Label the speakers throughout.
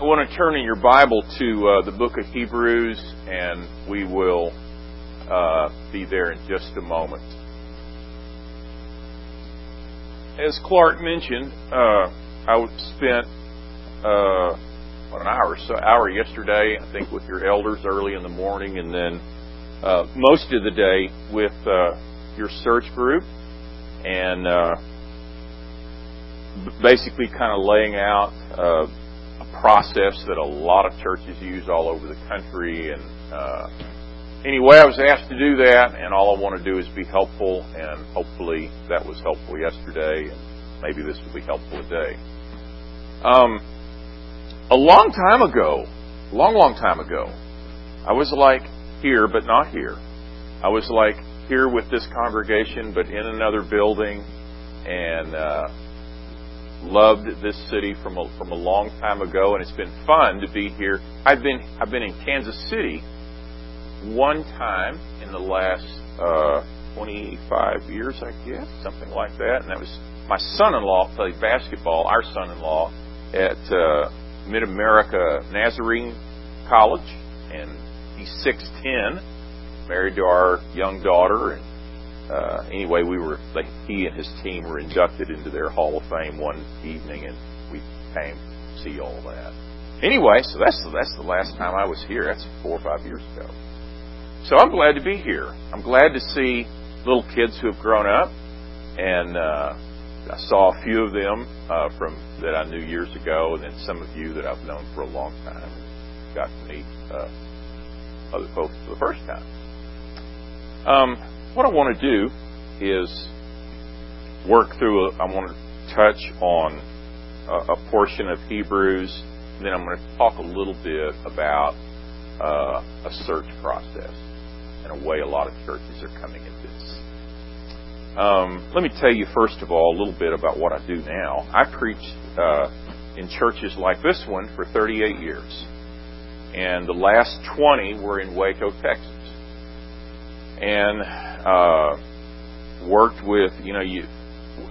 Speaker 1: I want to turn in your Bible to uh, the book of Hebrews, and we will uh, be there in just a moment. As Clark mentioned, uh, I spent uh, an hour so hour yesterday, I think, with your elders early in the morning, and then uh, most of the day with uh, your search group, and basically kind of laying out process that a lot of churches use all over the country. And uh, anyway, I was asked to do that, and all I want to do is be helpful, and hopefully that was helpful yesterday, and maybe this will be helpful today. Um, a long time ago, long, long time ago, I was like here, but not here. I was like here with this congregation, but in another building, and uh, loved this city from a, from a long time ago, and it's been fun to be here. I've been I've been in Kansas City one time in the last uh, 25 years, I guess, something like that, and that was my son-in-law played basketball. Our son-in-law at uh, Mid America Nazarene College, and he's 6'10", married to our young daughter, and uh, anyway, we were like, he and his team were inducted into their Hall of Fame one evening, and we came to see all that. Anyway, so that's that's the last time I was here. That's four or five years ago. So I'm glad to be here. I'm glad to see little kids who have grown up, and uh, I saw a few of them uh, from that I knew years ago, and then some of you that I've known for a long time. Got to meet uh, other folks for the first time. Um, what I want to do is work through, a, I want to touch on a, a, portion of Hebrews, and then I'm going to talk a little bit about uh, a search process and a way a lot of churches are coming at this. Um, let me tell you, first of all, a little bit about what I do now. I preached uh, in churches like this one for 38 years, and the last 20 were in Waco, Texas. And uh, worked with, you know, you,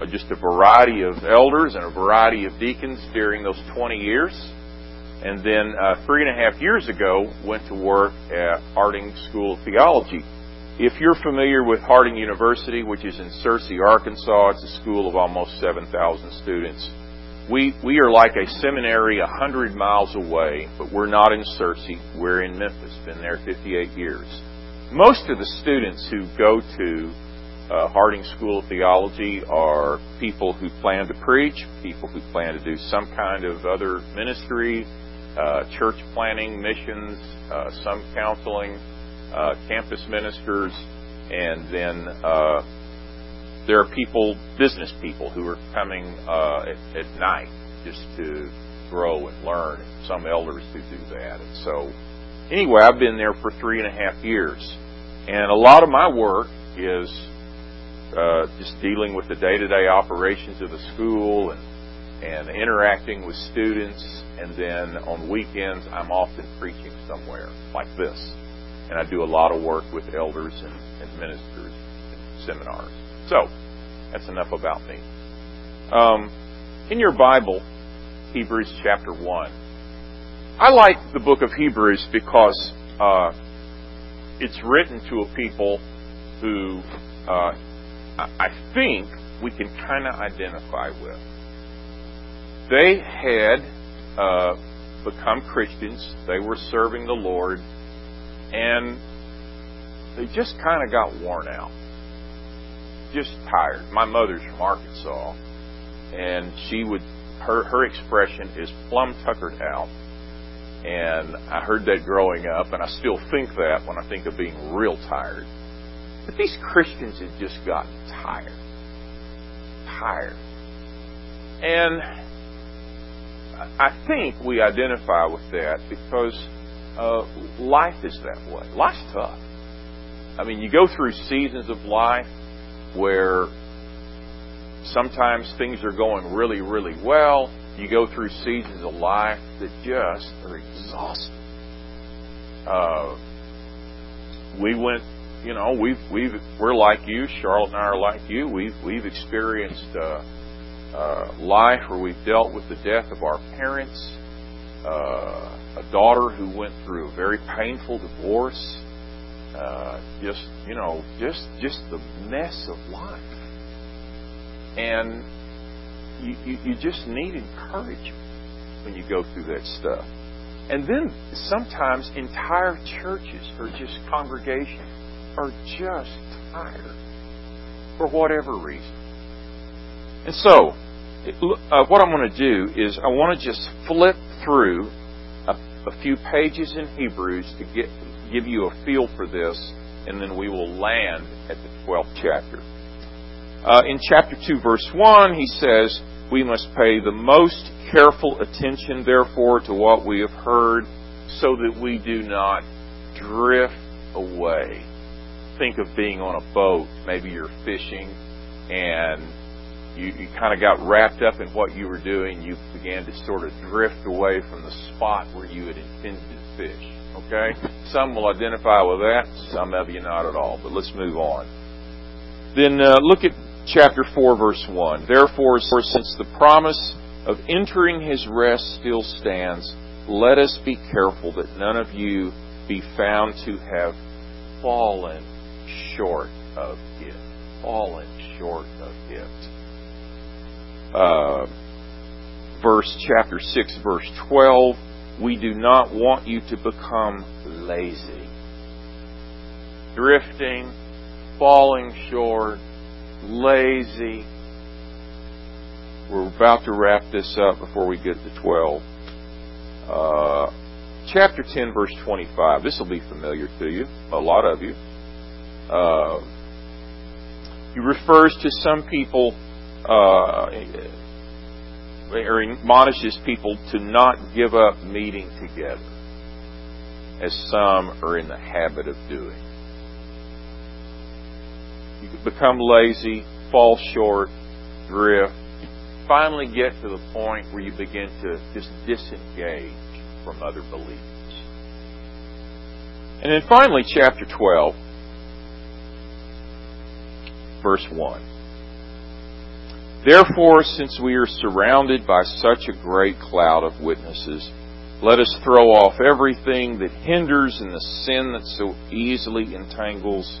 Speaker 1: just a variety of elders and a variety of deacons during those 20 years. And then uh, three and a half years ago, went to work at Harding School of Theology. If you're familiar with Harding University, which is in Searcy, Arkansas, it's a school of almost 7,000 students. We, we are like a seminary 100 miles away, but we're not in Searcy. We're in Memphis. Been there 58 years most of the students who go to uh, Harding School of Theology are people who plan to preach, people who plan to do some kind of other ministry, uh, church planning, missions, uh, some counseling, uh, campus ministers, and then uh, there are people, business people, who are coming uh, at, at night just to grow and learn. Some elders who do that, and so anyway, I've been there for three and a half years. And a lot of my work is uh, just dealing with the day-to-day operations of the school and and interacting with students. And then on weekends, I'm often preaching somewhere like this, and I do a lot of work with elders and, and ministers and seminars. So that's enough about me. Um, in your Bible, Hebrews chapter one. I like the book of Hebrews because uh, it's written to a people who uh, I think we can kind of identify with. They had uh, become Christians, they were serving the Lord, and they just kind of got worn out. Just tired. My mother's from Arkansas, and she would, her, her expression is plumb tuckered out and I heard that growing up, and I still think that when I think of being real tired. But these Christians had just gotten tired. Tired. And I think we identify with that because uh, life is that way. Life's tough. I mean, you go through seasons of life where sometimes things are going really, really well, you go through seasons of life that just are exhausting. Uh, we went, you know, we've we've we're like you. Charlotte and I are like you. We've we've experienced uh, uh, life where we've dealt with the death of our parents, uh, a daughter who went through a very painful divorce. Uh, just you know, just just the mess of life, and you, you, you just need encouragement when you go through that stuff. And then sometimes entire churches or just congregations are just tired for whatever reason. And so, uh, what I'm going to do is I want to just flip through a, a few pages in Hebrews to get give you a feel for this, and then we will land at the 12th chapter. Uh, in chapter 2, verse 1, he says, We must pay the most careful attention, therefore, to what we have heard, so that we do not drift away. Think of being on a boat. Maybe you're fishing and you, you kind of got wrapped up in what you were doing. You began to sort of drift away from the spot where you had intended to fish. Okay? Some will identify with that, some of you not at all. But let's move on. Then uh, look at chapter 4, verse 1. Therefore, since the promise of entering his rest still stands, let us be careful that none of you be found to have fallen short of it. Fallen short of it. Uh, verse chapter 6, verse 12. We do not want you to become lazy, drifting, falling short, lazy. We're about to wrap this up before we get to 12. Uh, chapter 10, verse 25. This will be familiar to you, a lot of you. Uh, he refers to some people, uh, or admonishes people to not give up meeting together, as some are in the habit of doing. Become lazy, fall short, drift, finally get to the point where you begin to just disengage from other beliefs. And then finally, chapter 12, verse 1. Therefore, since we are surrounded by such a great cloud of witnesses, let us throw off everything that hinders and the sin that so easily entangles,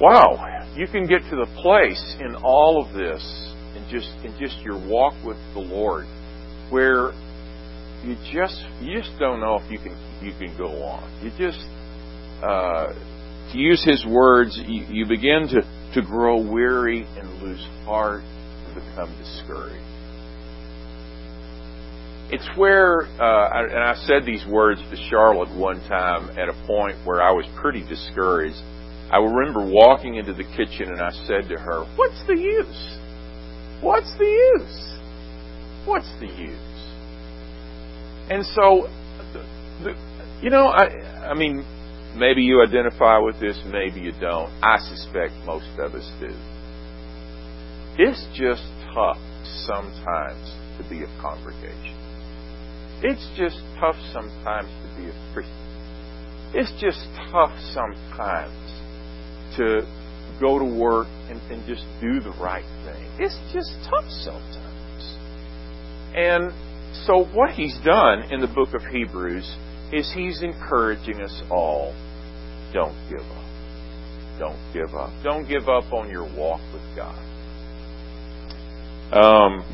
Speaker 1: Wow, you can get to the place in all of this, in just in just your walk with the Lord, where you just you just don't know if you can you can go on. You just uh, to use his words, you, you begin to, to grow weary and lose heart and become discouraged. It's where, uh, and I said these words to Charlotte one time at a point where I was pretty discouraged. I remember walking into the kitchen and I said to her, What's the use? What's the use? What's the use? And so, the, you know, I, I mean, Maybe you identify with this, maybe you don't. I suspect most of us do. It's just tough sometimes to be a congregation. It's just tough sometimes to be a Christian. It's just tough sometimes to go to work and, and just do the right thing. It's just tough sometimes. And so what he's done in the book of Hebrews is he's encouraging us all don't give up. Don't give up. Don't give up on your walk with God. Um,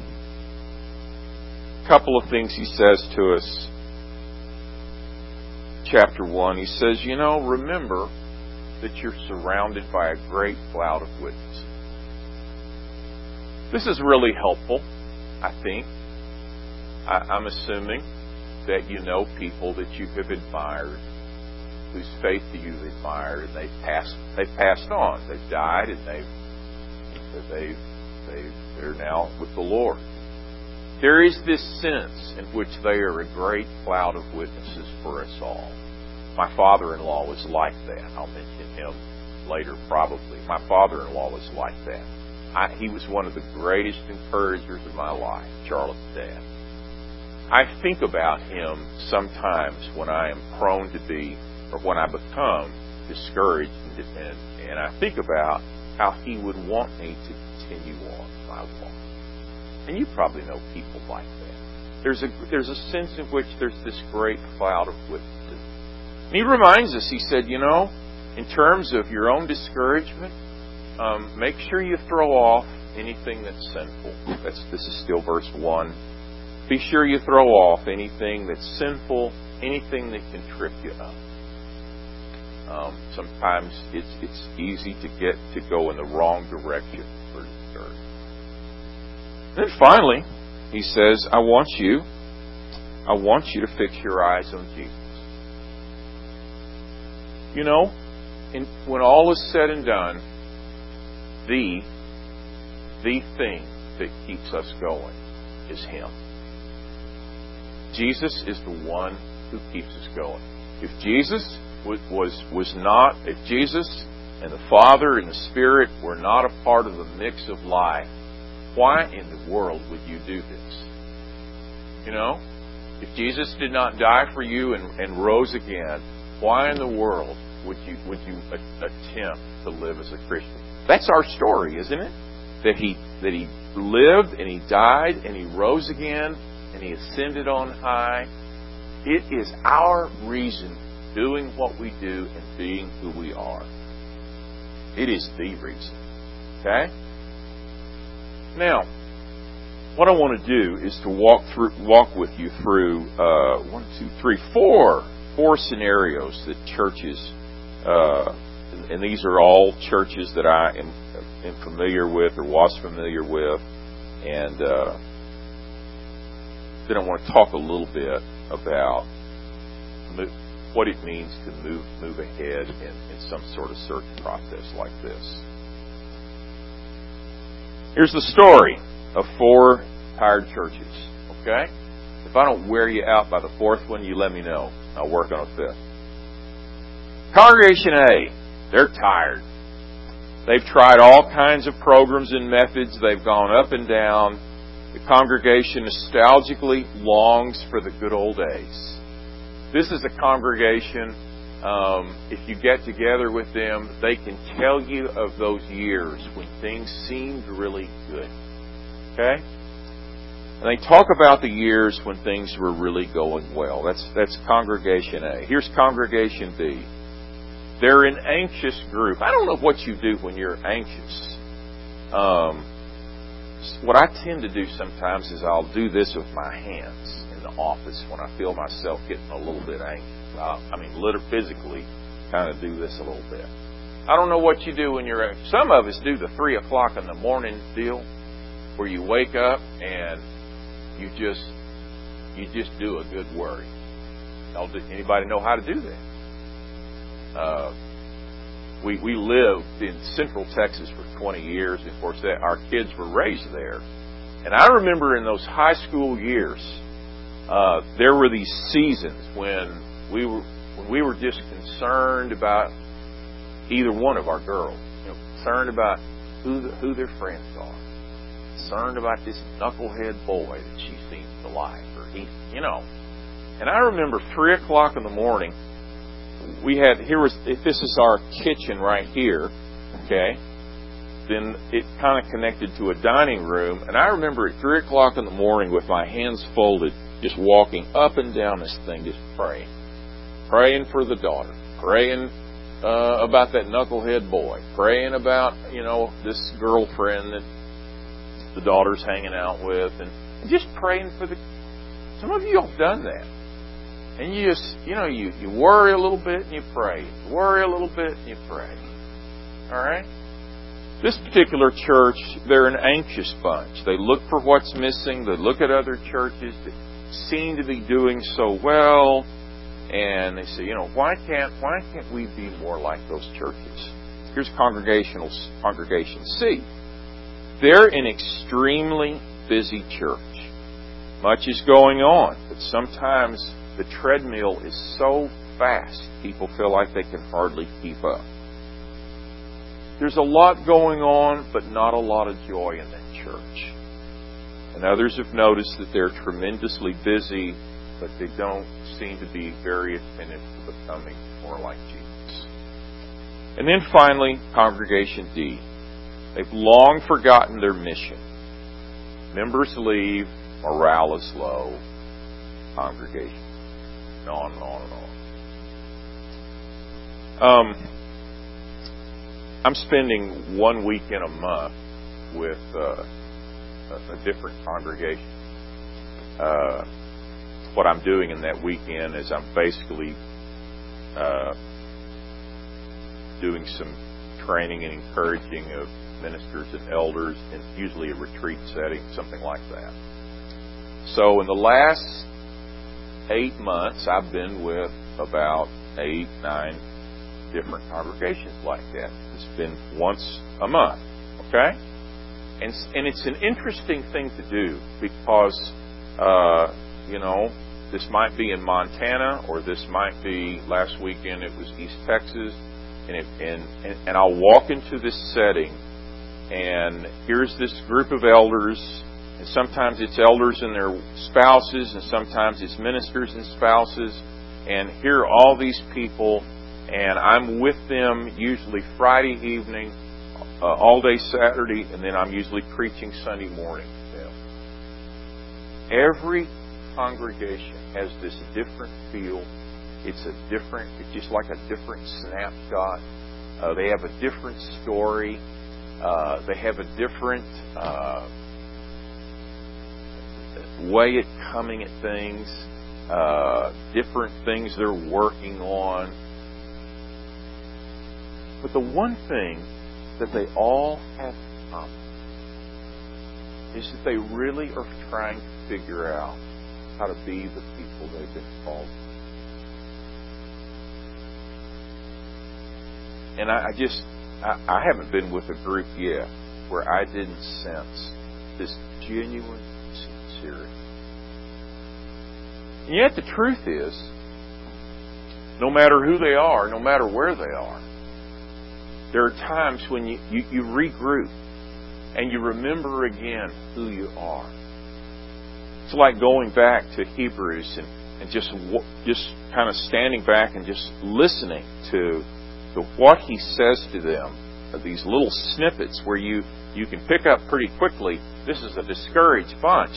Speaker 1: couple of things he says to us. Chapter 1, he says, You know, remember that you're surrounded by a great cloud of witnesses. This is really helpful, I think. I, I'm assuming that you know people that you have admired whose faith you've admired, and they've passed they've passed on. They've died, and they've they they they're now with the Lord. There is this sense in which they are a great cloud of witnesses for us all. My father-in-law was like that. I'll mention him later probably. My father-in-law was like that. I, he was one of the greatest encouragers of my life, Charlotte's dad. I think about him sometimes when I am prone to be, or when I become discouraged, and, and I think about how he would want me to continue on my walk. And you probably know people like that. There's a there's a sense in which there's this great cloud of witnesses. And he reminds us. He said, you know, in terms of your own discouragement, um, make sure you throw off anything that's sinful. That's this is still verse one. Be sure you throw off anything that's sinful, anything that can trip you up. Um, sometimes it's it's easy to get to go in the wrong direction for discouragement. Then finally, he says, "I want you, I want you to fix your eyes on Jesus." You know, in, when all is said and done, the the thing that keeps us going is Him. Jesus is the one who keeps us going. If Jesus was was, was not, if Jesus and the Father and the Spirit were not a part of the mix of life, why in the world would you do this? You know, if Jesus did not die for you and, and rose again, why in the world would you would you attempt to live as a Christian? That's our story, isn't it? That he that he lived and he died and he rose again and he ascended on high. It is our reason doing what we do and being who we are. It is the reason. Okay? Now, what I want to do is to walk through, walk with you through uh, one, two, three, four, four scenarios that churches, uh, and these are all churches that I am, am familiar with or was familiar with, and uh, then I want to talk a little bit about what it means to move move ahead in, in some sort of search process like this. Here's the story of four tired churches. Okay? If I don't wear you out by the fourth one, you let me know. I'll work on a fifth. Congregation A, they're tired. They've tried all kinds of programs and methods. They've gone up and down. The congregation nostalgically longs for the good old days. This is a congregation, um, if you get together with them, they can tell you of those years when things seemed really good. Okay? And they talk about the years when things were really going well. That's, that's congregation A. Here's congregation B. They're an anxious group. I don't know what you do when you're anxious. Um, what I tend to do sometimes is I'll do this with my hands in the office when I feel myself getting a little bit anxious. Uh, I mean, literally, physically, kind of do this a little bit. I don't know what you do when you're. Some of us do the three o'clock in the morning deal, where you wake up and you just you just do a good worry. Anybody know how to do that? Uh, we we lived in Central Texas for 20 years. Of course, that our kids were raised there, and I remember in those high school years uh, there were these seasons when we were when we were just concerned about either one of our girls, you know, concerned about who the, who their friends are, concerned about this knucklehead boy that she seems to like, or he, you know. And I remember three o'clock in the morning. We had here was if this is our kitchen right here, okay. Then it kind of connected to a dining room, and I remember at three o'clock in the morning with my hands folded just walking up and down this thing, just praying. Praying for the daughter. Praying uh, about that knucklehead boy. Praying about, you know, this girlfriend that the daughter's hanging out with. And, and just praying for the. Some of you have done that. And you just, you know, you, you worry a little bit and you pray. You worry a little bit and you pray. All right? This particular church, they're an anxious bunch. They look for what's missing. They look at other churches that seem to be doing so well, and they say, you know, why can't why can't we be more like those churches? Here's congregational congregation C. They're an extremely busy church. Much is going on, but sometimes the treadmill is so fast, people feel like they can hardly keep up. There's a lot going on, but not a lot of joy in that church. And others have noticed that they're tremendously busy, but they don't seem to be very attentive to becoming more like Jesus. And then finally, Congregation D. They've long forgotten their mission. Members leave, morale is low, congregation. On and on and on. Um, I'm spending one week in a month with uh, a, a, different congregation. Uh, what I'm doing in that weekend is I'm basically uh, doing some training and encouraging of ministers and elders in usually a retreat setting, something like that. So in the last eight months, I've been with about eight, nine different congregations like that. It's been once a month, okay? And, and it's an interesting thing to do because, uh, you know, this might be in Montana or this might be last weekend it was East Texas. And, it, and, and, and I'll walk into this setting and here's this group of elders and sometimes it's elders and their spouses, and sometimes it's ministers and spouses. And here are all these people, and I'm with them usually Friday evening, uh, all day Saturday, and then I'm usually preaching Sunday morning. Every congregation has this different feel. It's a different, it's just like a different snapshot. Uh, they have a different story. Uh, they have a different uh, way at coming at things, uh, different things they're working on. But the one thing that they all have in common is that they really are trying to figure out how to be the people they've been called. And I, I just, I, I haven't been with a group yet where I didn't sense this genuine And yet the truth is, no matter who they are, no matter where they are, there are times when you, you, you regroup and you remember again who you are. It's like going back to Hebrews and, and just just kind of standing back and just listening to, to what he says to them. These little snippets where you, you can pick up pretty quickly. This is a discouraged bunch.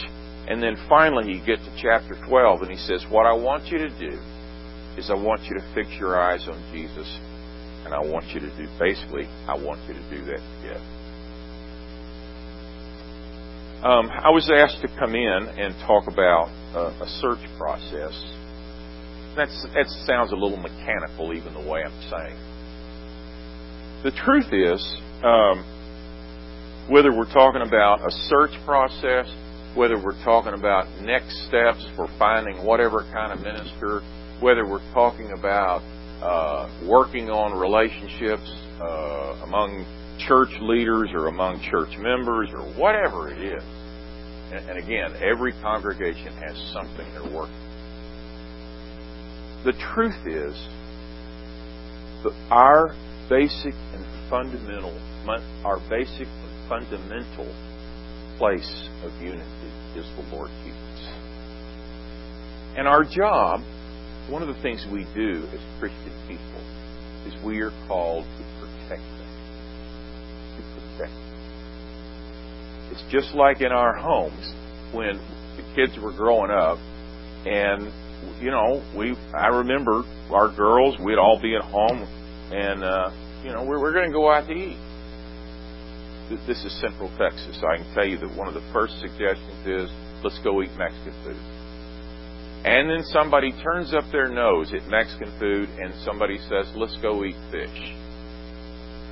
Speaker 1: And then finally, you get to chapter 12, and he says, What I want you to do is I want you to fix your eyes on Jesus, and I want you to do, basically, I want you to do that together. Um, I was asked to come in and talk about uh, a search process. That's, that sounds a little mechanical, even the way I'm saying. The truth is, um, whether we're talking about a search process whether we're talking about next steps for finding whatever kind of minister, whether we're talking about uh, working on relationships uh, among church leaders or among church members or whatever it is. And, and again, every congregation has something they're working. The truth is that our basic and fundamental, our basic and fundamental place of unity is the Lord Jesus. And our job, one of the things we do as Christian people, is we are called to protect them. To protect them. It's just like in our homes when the kids were growing up and you know, we I remember our girls, we'd all be at home and uh, you know, we're, to go out to eat this is Central Texas. I can tell you that one of the first suggestions is let's go eat Mexican food. And then somebody turns up their nose at Mexican food and somebody says, let's go eat fish.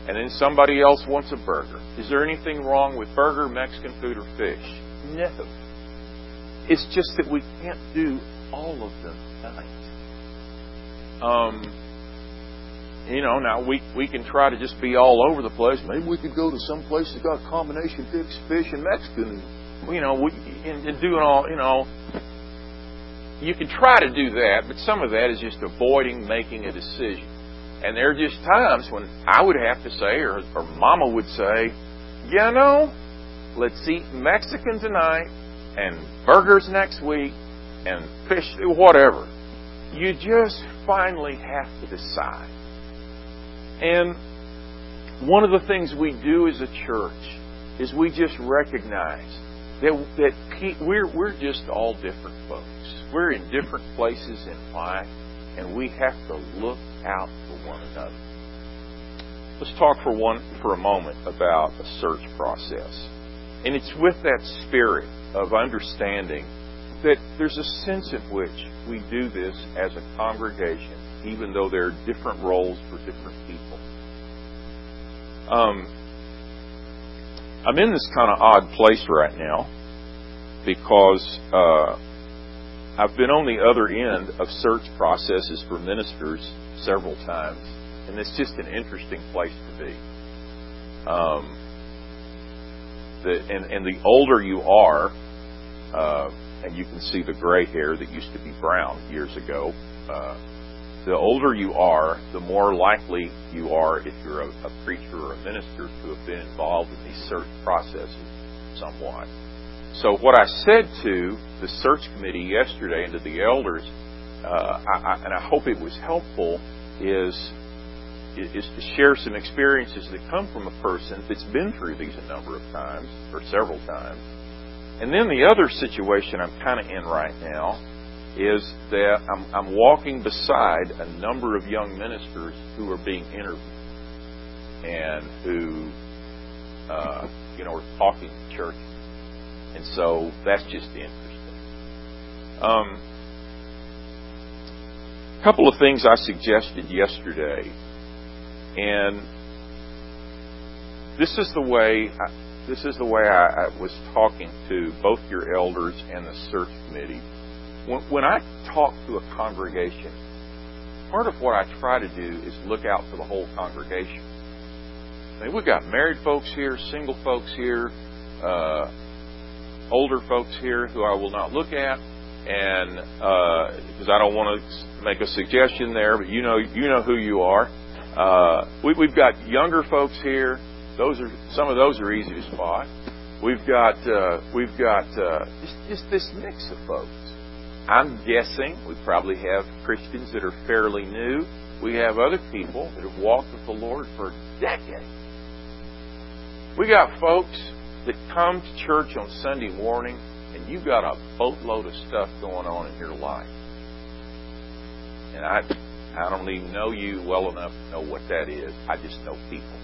Speaker 1: And then somebody else wants a burger. Is there anything wrong with burger, Mexican food, or fish? No. It's just that we can't do all of them tonight. Um, you know, now we we can try to just be all over the place. Maybe we could go to some place that got combination fish, fish and Mexican, and you know, and, and doing all, you know, you can try to do that, but some of that is just avoiding making a decision. And there are just times when I would have to say, or, or Mama would say, you know, let's eat Mexican tonight and burgers next week and fish, whatever. You just finally have to decide. And one of the things we do as a church is we just recognize that that we're we're just all different folks. We're in different places in life, and we have to look out for one another. Let's talk for one for a moment about a search process, and it's with that spirit of understanding that there's a sense in which we do this as a congregation, even though there are different roles for different people. Um, I'm in this kind of odd place right now because uh, I've been on the other end of search processes for ministers several times, and it's just an interesting place to be. Um, the, and, and the older you are, uh, and you can see the gray hair that used to be brown years ago. Uh, the older you are, the more likely you are, if you're a, a preacher or a minister, to have been involved in these search processes somewhat. So what I said to the search committee yesterday and to the elders, uh, I, I, and I hope it was helpful, is is to share some experiences that come from a person that's been through these a number of times or several times and then the other situation I'm kind of in right now is that I'm, I'm walking beside a number of young ministers who are being interviewed and who, uh, you know, are talking to church. And so that's just interesting. Um, a couple of things I suggested yesterday, and this is the way I, this is the way I, I was talking to both your elders and the search committee. When, I talk to a congregation, part of what I try to do is look out for the whole congregation. I mean, we've got married folks here, single folks here, uh, older folks here who I will not look at, and because uh, I don't want to make a suggestion there, but you know, you know who you are. Uh, we, we've got younger folks here those are some of those are easy to spot. We've got uh, we've got uh, just, just this mix of folks. I'm guessing we probably have Christians that are fairly new. We have other people that have walked with the Lord for decades. We got folks that come to church on Sunday morning, and you've got a boatload of stuff going on in your life. And I, I don't even know you well enough to know what that is. I just know people.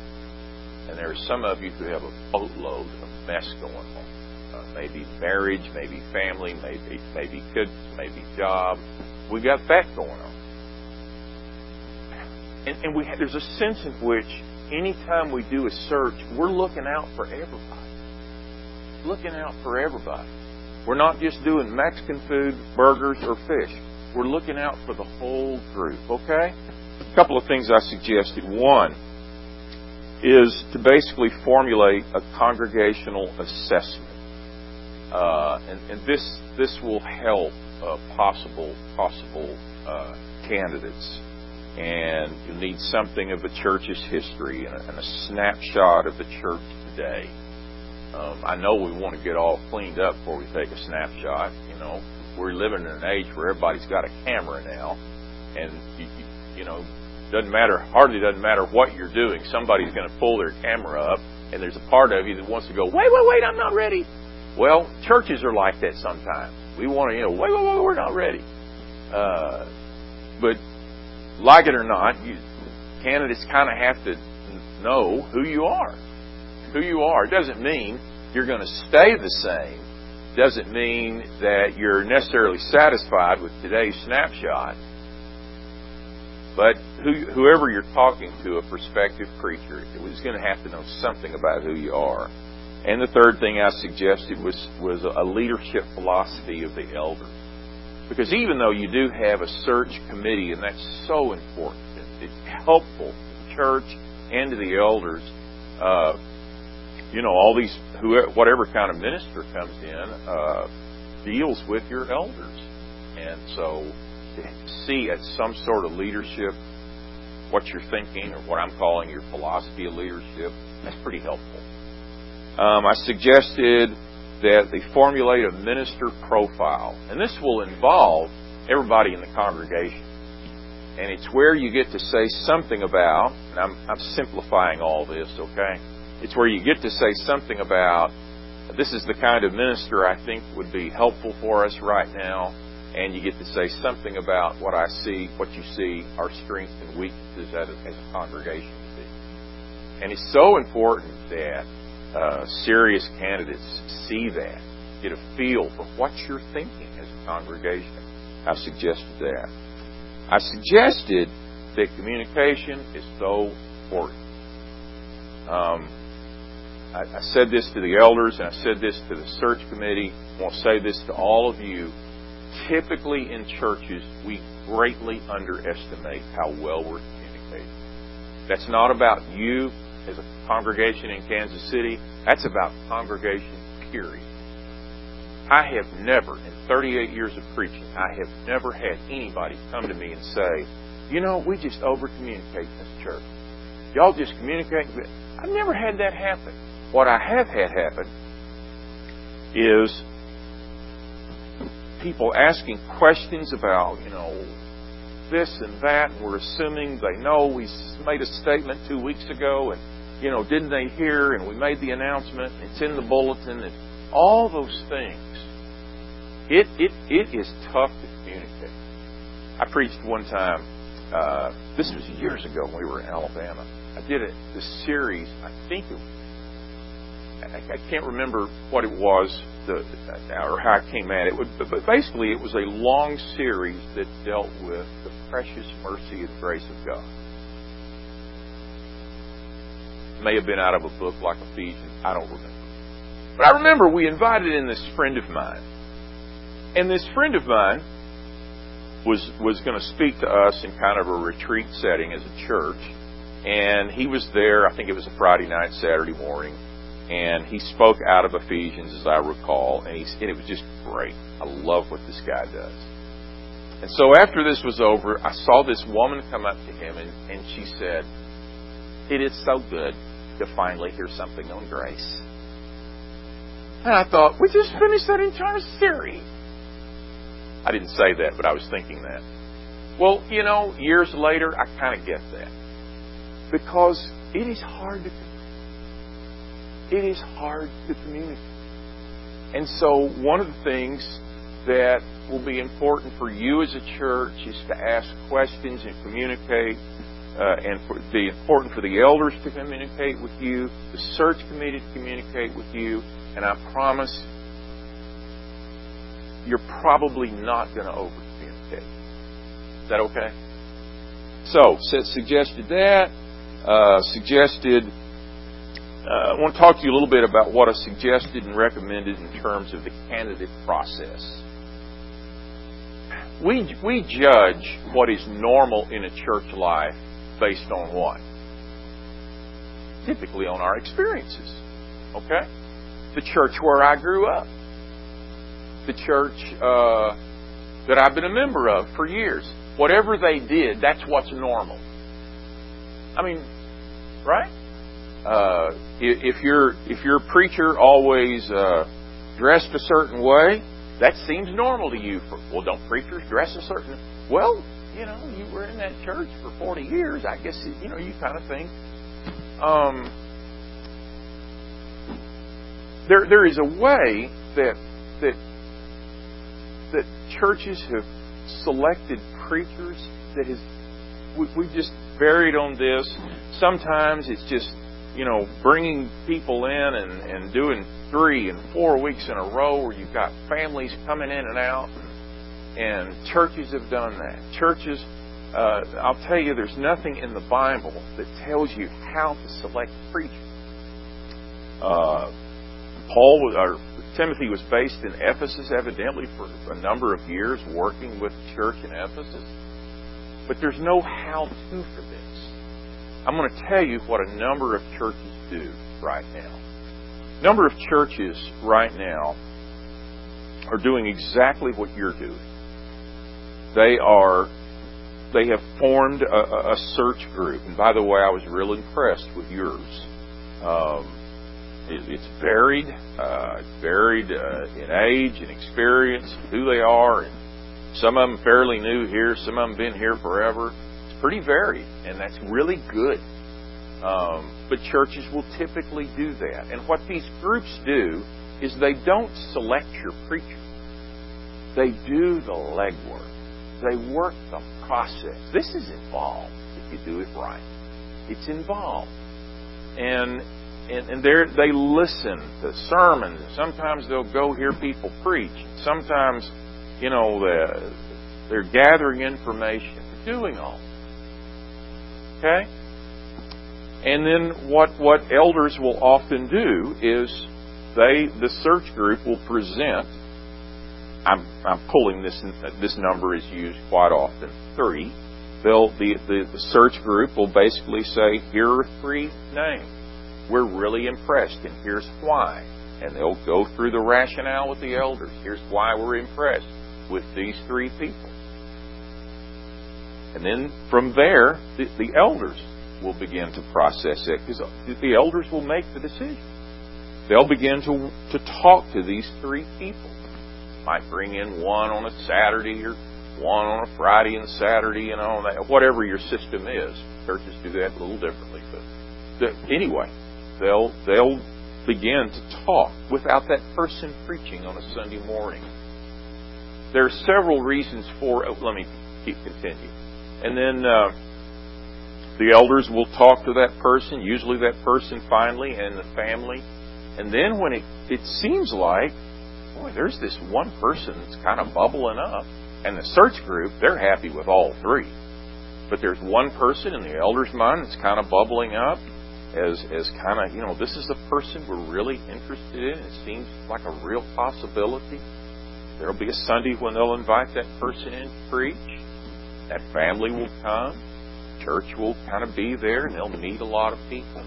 Speaker 1: And there are some of you who have a boatload of mess going on. Maybe marriage, maybe family, maybe maybe kids, maybe job. We got that going on. And, and we have, there's a sense in which anytime we do a search, we're looking out for everybody. Looking out for everybody. We're not just doing Mexican food, burgers, or fish. We're looking out for the whole group, okay? A couple of things I suggested. One, is to basically formulate a congregational assessment. Uh, and, and, this this will help uh, possible possible uh, candidates. And you need something of the church's history and a, and a snapshot of the church today. Um, I know we want to get all cleaned up before we take a snapshot. You know, we're living in an age where everybody's got a camera now, and you, you know doesn't matter, hardly doesn't matter what you're doing. Somebody's going to pull their camera up, and there's a part of you that wants to go, wait, wait, wait, I'm not ready. Well, churches are like that sometimes. We want to, you know, wait, wait, wait, we're not ready. Uh, but like it or not, you, candidates kind of have to know who you are. Who you are. Doesn't mean you're going to stay the same. Doesn't mean that you're necessarily satisfied with today's snapshot but who, whoever you're talking to, a prospective preacher, is going to have to know something about who you are. And the third thing I suggested was, was a leadership philosophy of the elders. Because even though you do have a search committee, and that's so important, it's helpful to the church and to the elders. Uh, you know, all these, who, whatever kind of minister comes in, uh, deals with your elders. And so to see at some sort of leadership what you're thinking or what I'm calling your philosophy of leadership, that's pretty helpful. Um, I suggested that they formulate a minister profile, and this will involve everybody in the congregation. And it's where you get to say something about, and I'm, I'm simplifying all this, okay? It's where you get to say something about, this is the kind of minister I think would be helpful for us right now, and you get to say something about what I see, what you see, our strengths and weaknesses as a, as a congregation. And it's so important that uh, serious candidates see that, get a feel for what you're thinking as a congregation. I suggested that. I suggested that communication is so important. Um, I, I said this to the elders, and I said this to the search committee. I want to say this to all of you. Typically in churches, we greatly underestimate how well we're communicating. That's not about you as a congregation in Kansas City. That's about congregation, period. I have never, in 38 years of preaching, I have never had anybody come to me and say, you know, we just over communicate in this church. Y'all just communicate. I've never had that happen. What I have had happen is people asking questions about, you know, this and that, and we're assuming they know we made a statement two weeks ago, and you know, didn't they hear? And we made the announcement. It's in the bulletin, and all those things. It it it is tough to communicate. I preached one time. Uh, this was years ago when we were in Alabama. I did it. This series. I think it. I, I can't remember what it was, the, or how I came at it. But basically, it was a long series that dealt with the precious mercy and grace of God may have been out of a book like Ephesians. I don't remember. But I remember we invited in this friend of mine. And this friend of mine was was going to speak to us in kind of a retreat setting as a church. And he was there, I think it was a Friday night, Saturday morning, and he spoke out of Ephesians as I recall, and, he, and it was just great. I love what this guy does. And so after this was over, I saw this woman come up to him, and, and she said, It is so good to finally hear something on grace. And I thought, we just finished that entire series. I didn't say that, but I was thinking that. Well, you know, years later, I kind of get that. Because it is hard to it is hard to communicate. And so one of the things that will be important for you as a church is to ask questions and communicate uh, and for the important for the elders to communicate with you, the search committee to communicate with you, and I promise you're probably not going to over communicate. Is that okay? So, suggested that. Uh, suggested. Uh, I want to talk to you a little bit about what I suggested and recommended in terms of the candidate process. We we judge what is normal in a church life based on what? Typically on our experiences. Okay? The church where I grew up. The church uh, that I've been a member of for years. Whatever they did, that's what's normal. I mean, right? Uh, if your if your preacher always uh, dressed a certain way, that seems normal to you. For, Well, don't preachers dress a certain? Well, you know, you were in that church for 40 years. I guess, you know, you kind of think. Um, there, there is a way that, that, that churches have selected preachers that has, we, we've just varied on this. Sometimes it's just, you know, bringing people in and, and doing three and four weeks in a row where you've got families coming in and out. And churches have done that. Churches, uh, I'll tell you, there's nothing in the Bible that tells you how to select preachers. Uh, Paul or Timothy was based in Ephesus, evidently for a number of years, working with the church in Ephesus. But there's no how-to for this. I'm going to tell you what a number of churches do right now. A number of churches right now are doing exactly what you're doing. They are they have formed a, a search group. And by the way, I was real impressed with yours. Um, it, it's varied, uh, varied uh, in age and experience, who they are, and some of them fairly new here, some of them been here forever. It's pretty varied, and that's really good. Um, but churches will typically do that. And what these groups do is they don't select your preacher. They do the legwork. They work the process. This is involved if you do it right. It's involved. And and, and they listen to sermons. Sometimes they'll go hear people preach. Sometimes, you know, they're, they're gathering information. They're doing all. Okay? And then what, what elders will often do is they, the search group will present, I'm, I'm pulling this, this number is used quite often, three. They'll, the, the, the search group will basically say, here are three names. We're really impressed and here's why. And they'll go through the rationale with the elders. Here's why we're impressed with these three people. And then from there, the, the elders will begin to process it because the elders will make the decision. They'll begin to, to talk to these three people. Might bring in one on a Saturday or one on a Friday and Saturday, you know, whatever your system is. Churches do that a little differently, but the, anyway, they'll they'll begin to talk without that person preaching on a Sunday morning. There are several reasons for. it. let me keep continue, and then. Uh, the elders will talk to that person, usually that person finally, and the family. And then when it, it seems like, boy, there's this one person that's kind of bubbling up, and the search group, they're happy with all three. But there's one person in the elder's mind that's kind of bubbling up as, as kind of, you know, this is the person we're really interested in. It seems like a real possibility. There'll be a Sunday when they'll invite that person in to preach. That family will come church will kind of be there and they'll meet a lot of people.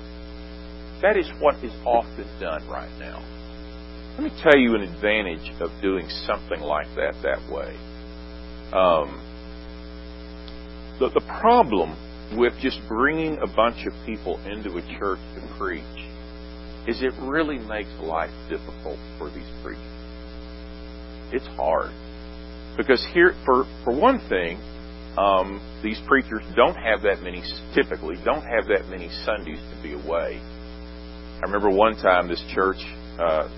Speaker 1: That is what is often done right now. Let me tell you an advantage of doing something like that that way. Um, the, the problem with just bringing a bunch of people into a church to preach is it really makes life difficult for these preachers. It's hard. Because here, for, for one thing, um, these preachers don't have that many, typically, don't have that many Sundays to be away. I remember one time this church uh,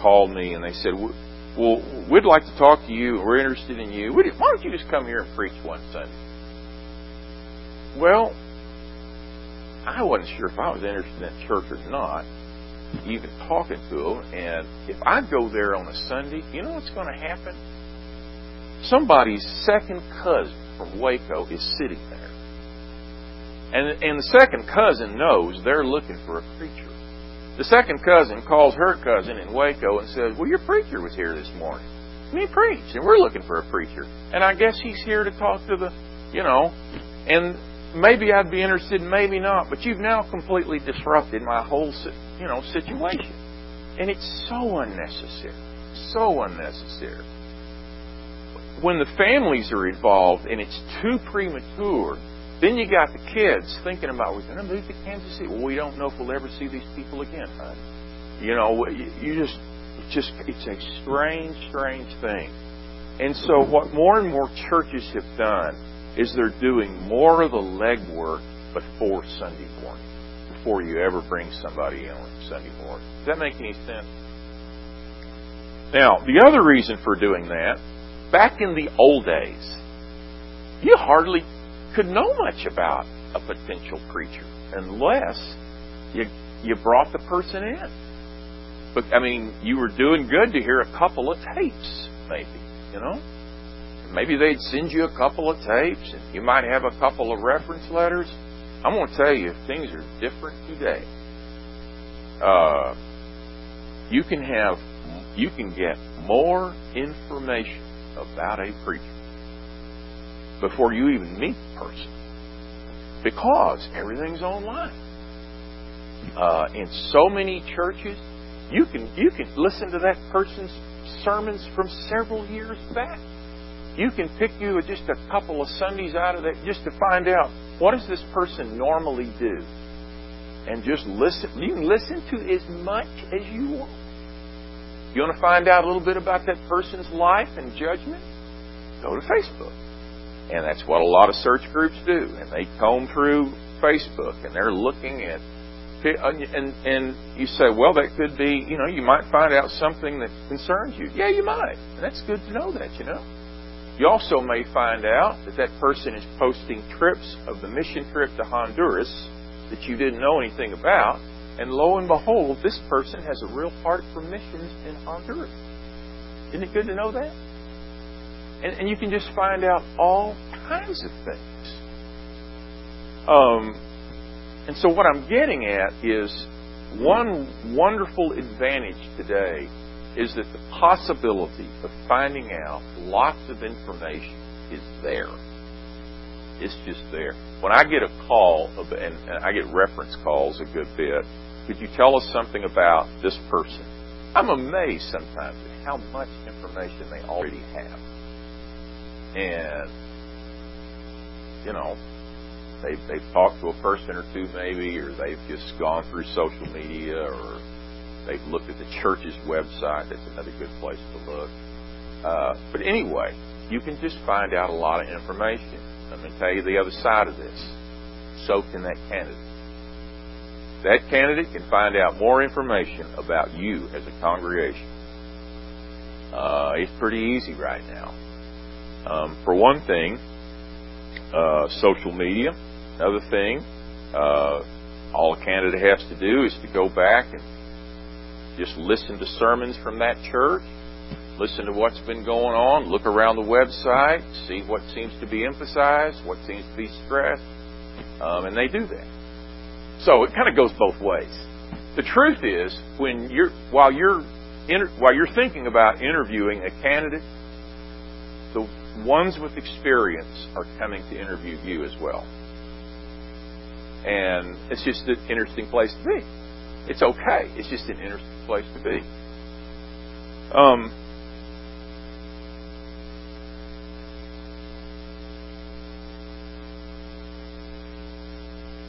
Speaker 1: called me and they said, Well, we'd like to talk to you. We're interested in you. Why don't you just come here and preach one Sunday? Well, I wasn't sure if I was interested in that church or not, even talking to them. And if I go there on a Sunday, you know what's going to happen? somebody's second cousin from Waco is sitting there. And, and the second cousin knows they're looking for a preacher. The second cousin calls her cousin in Waco and says, Well, your preacher was here this morning. And he preached, and we're looking for a preacher. And I guess he's here to talk to the, you know, and maybe I'd be interested, maybe not, but you've now completely disrupted my whole, you know, situation. And it's so unnecessary. So unnecessary when the families are involved and it's too premature, then you got the kids thinking about, we're going to move to Kansas City. Well, we don't know if we'll ever see these people again, honey. You know, you just, it's just, it's a strange, strange thing. And so mm-hmm. what more and more churches have done is they're doing more of the legwork before Sunday morning, before you ever bring somebody in on Sunday morning. Does that make any sense? Now, the other reason for doing that back in the old days, you hardly could know much about a potential preacher unless you you brought the person in. But I mean, you were doing good to hear a couple of tapes, maybe, you know. Maybe they'd send you a couple of tapes, and you might have a couple of reference letters. I'm going to tell you, things are different today. Uh, you can have, you can get more information about a preacher before you even meet the person because everything's online. Uh, in so many churches, You can you can listen to that person's sermons from several years back. You can pick you just a couple of Sundays out of that just to find out what does this person normally do, and just listen. You can listen to as much as you want. You want to find out a little bit about that person's life and judgment? Go to Facebook. And that's what a lot of search groups do. And they comb through Facebook and they're looking at uh, and and you say, well, that could be, you know, you might find out something that concerns you. Yeah, you might. And that's good to know that, you know. You also may find out that that person is posting trips of the mission trip to Honduras that you didn't know anything about, and lo and behold, this person has a real heart for missions in Honduras. Isn't it good to know that? And, and you can just find out all kinds of things. Um, and so what I'm getting at is one wonderful advantage today is that the possibility of finding out lots of information is there. It's just there. When I get a call, and I get reference calls a good bit, could you tell us something about this person? I'm amazed sometimes at how much information they already have. And, you know, they've, they've talked to a person or two maybe, or they've just gone through social media, or they've looked at the church's website. That's another good place to look. Uh, but anyway, you can just find out a lot of information. Let me tell you the other side of this. So can that candidate. That candidate can find out more information about you as a congregation. Uh, it's pretty easy right now. Um, for one thing, uh, social media. Another thing, uh, all a candidate has to do is to go back and just listen to sermons from that church, listen to what's been going on, look around the website, see what seems to be emphasized, what seems to be stressed, um, and they do that. So it kind of goes both ways. The truth is, when you're while you're inter, while you're thinking about interviewing a candidate, ones with experience are coming to interview you as well. And it's just an interesting place to be. It's okay. It's just an interesting place to be. Um,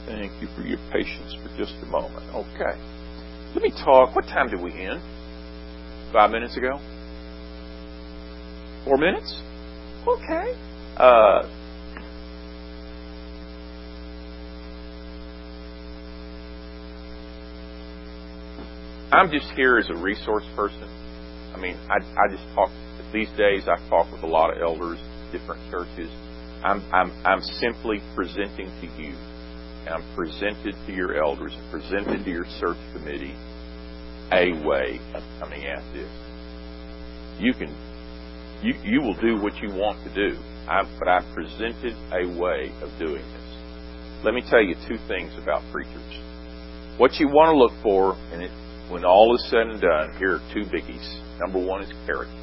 Speaker 1: Thank you for your patience for just a moment. Okay. Let me talk. What time did we end? Five minutes ago? Four minutes? Okay. Uh, I'm just here as a resource person. I mean, I, I just talk these days. I talk with a lot of elders, different churches. I'm, I'm, I'm simply presenting to you, and I'm presented to your elders, presented to your search committee a way of coming at this. You can, you, you will do what you want to do, I, but I presented a way of doing this. Let me tell you two things about preachers. What you want to look for, and it, when all is said and done, here are two biggies. Number one is character.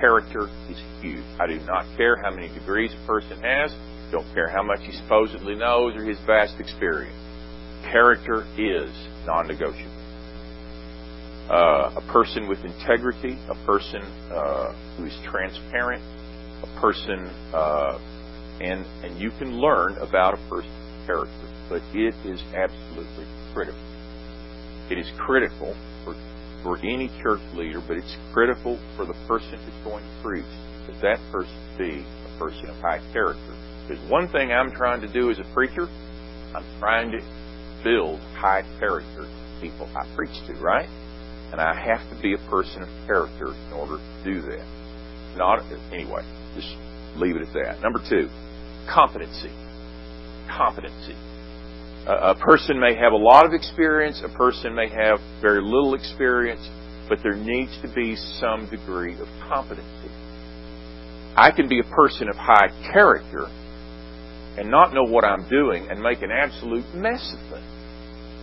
Speaker 1: Character is huge. I do not care how many degrees a person has, don't care how much he supposedly knows or his vast experience. Character is non negotiable. Uh, a person with integrity, a person uh, who is transparent, a person, uh, and and you can learn about a person's character, but it is absolutely critical. It is critical for, for any church leader, but it's critical for the person who's going to preach that that person be a person of high character. Because one thing I'm trying to do as a preacher, I'm trying to build high character people I preach to, right? And I have to be a person of character in order to do that. Not anyway, just leave it at that. Number two, competency. Competency. A person may have a lot of experience, a person may have very little experience, but there needs to be some degree of competency. I can be a person of high character and not know what I'm doing and make an absolute mess of things.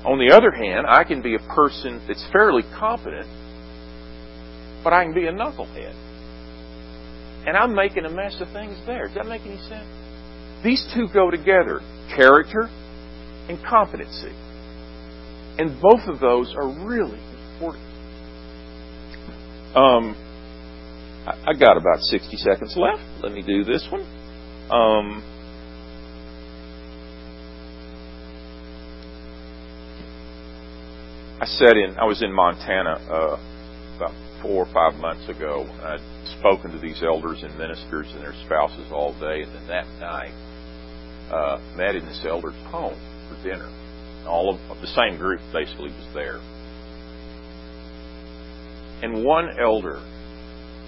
Speaker 1: On the other hand, I can be a person that's fairly competent, but I can be a knucklehead. And I'm making a mess of things there. Does that make any sense? These two go together character and competency. And both of those are really 40. Um, I, I got about 60 seconds left. Let me do this one. Um, I said in I was in Montana uh, about four or five months ago. I'd spoken to these elders and ministers and their spouses all day, and then that night uh, met in this elder's home for dinner. All of the same group basically was there, and one elder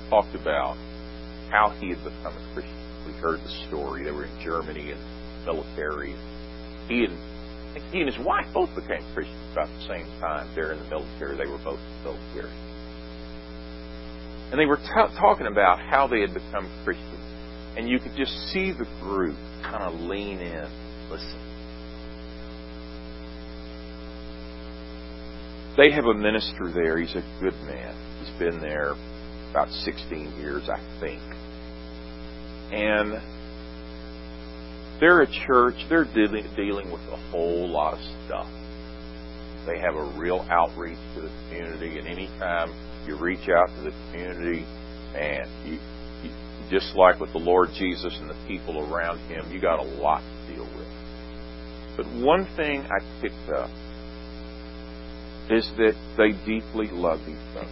Speaker 1: talked about how he had become a Christian. We heard the story. They were in Germany and military. He and he and his wife both became Christians about the same time. They're in the military. They were both military. And they were t- talking about how they had become Christians. And you could just see the group kind of lean in, listen. They have a minister there. He's a good man. He's been there about 16 years, I think. And they're a church, they're dealing, with a whole lot of stuff. They have a real outreach to the community, and anytime you reach out to the community and you, you just like with the Lord Jesus and the people around him, you got a lot to deal with. But one thing I picked up is that they deeply love each other.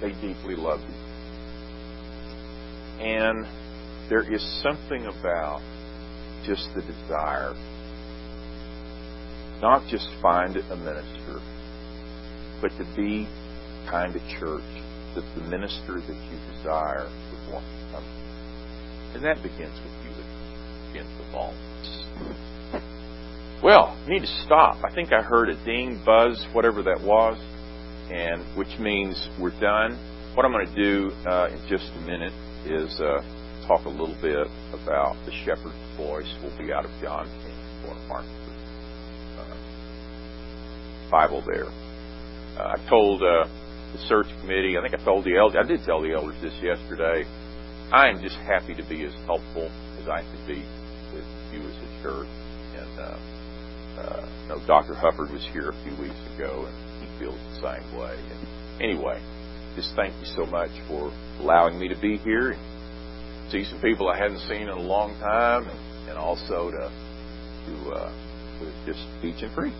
Speaker 1: They deeply love each other. And there is something about just the desire, not just find a minister, but to be kind of church that the minister that you desire would want to come. And that begins with you. It begins with all Well, I need to stop. I think I heard a ding, buzz, whatever that was, and which means we're done. What I'm going to do uh, in just a minute is uh, talk a little bit about the shepherd's voice. Will be out of John 10, or Mark uh, Bible there. Uh, I told uh, the search committee. I think I told the elders. I did tell the elders this yesterday. I am just happy to be as helpful as I can be with you as a church. And uh, uh, you know, Dr. Hufford was here a few weeks ago, and he feels the same way. And anyway, just thank you so much for allowing me to be here see some people I hadn't seen in a long time, and, and also to to, uh, to just teach and preach.